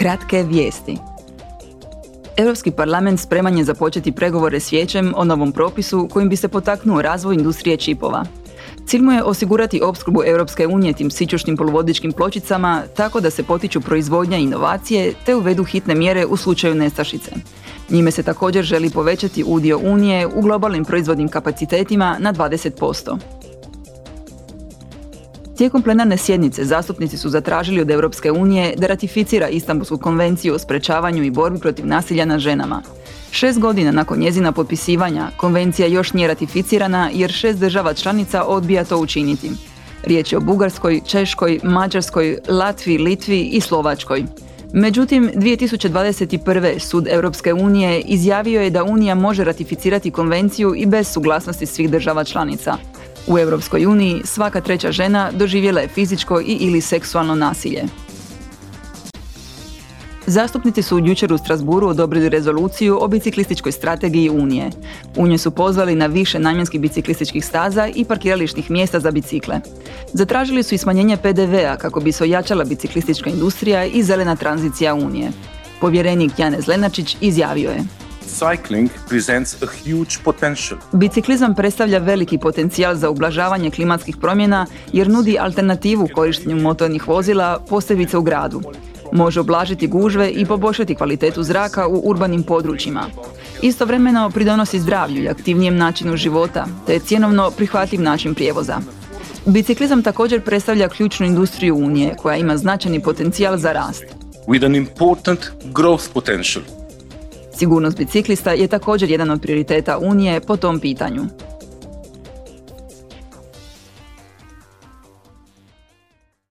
Kratke vijesti. Europski parlament spreman je započeti pregovore s vijećem o novom propisu kojim bi se potaknuo razvoj industrije čipova. Cilj mu je osigurati opskrbu Europske unije tim sićušnim poluvodičkim pločicama tako da se potiču proizvodnja i inovacije te uvedu hitne mjere u slučaju nestašice. Njime se također želi povećati udio Unije u globalnim proizvodnim kapacitetima na 20%. Tijekom plenarne sjednice zastupnici su zatražili od Europske unije da ratificira Istanbulsku konvenciju o sprečavanju i borbi protiv nasilja nad ženama. Šest godina nakon njezina potpisivanja, konvencija još nije ratificirana jer šest država članica odbija to učiniti. Riječ je o Bugarskoj, Češkoj, Mađarskoj, Latviji, Litvi i Slovačkoj. Međutim, 2021. Sud Europske unije izjavio je da Unija može ratificirati konvenciju i bez suglasnosti svih država članica. U Europskoj uniji svaka treća žena doživjela je fizičko i ili seksualno nasilje. Zastupnici su jučer u Strasburu odobrili rezoluciju o biciklističkoj strategiji Unije. U njoj su pozvali na više namjenskih biciklističkih staza i parkirališnih mjesta za bicikle. Zatražili su i smanjenje PDV-a kako bi se ojačala biciklistička industrija i zelena tranzicija Unije. Povjerenik Janez Lenačić izjavio je cycling presents a huge potential. Biciklizam predstavlja veliki potencijal za ublažavanje klimatskih promjena jer nudi alternativu korištenju motornih vozila, posebice u gradu. Može oblažiti gužve i poboljšati kvalitetu zraka u urbanim područjima. Istovremeno pridonosi zdravlju i aktivnijem načinu života, te je cjenovno prihvatljiv način prijevoza. Biciklizam također predstavlja ključnu industriju Unije koja ima značajni potencijal za rast. With an important growth potential. Sigurnost biciklista je također jedan od prioriteta Unije po tom pitanju.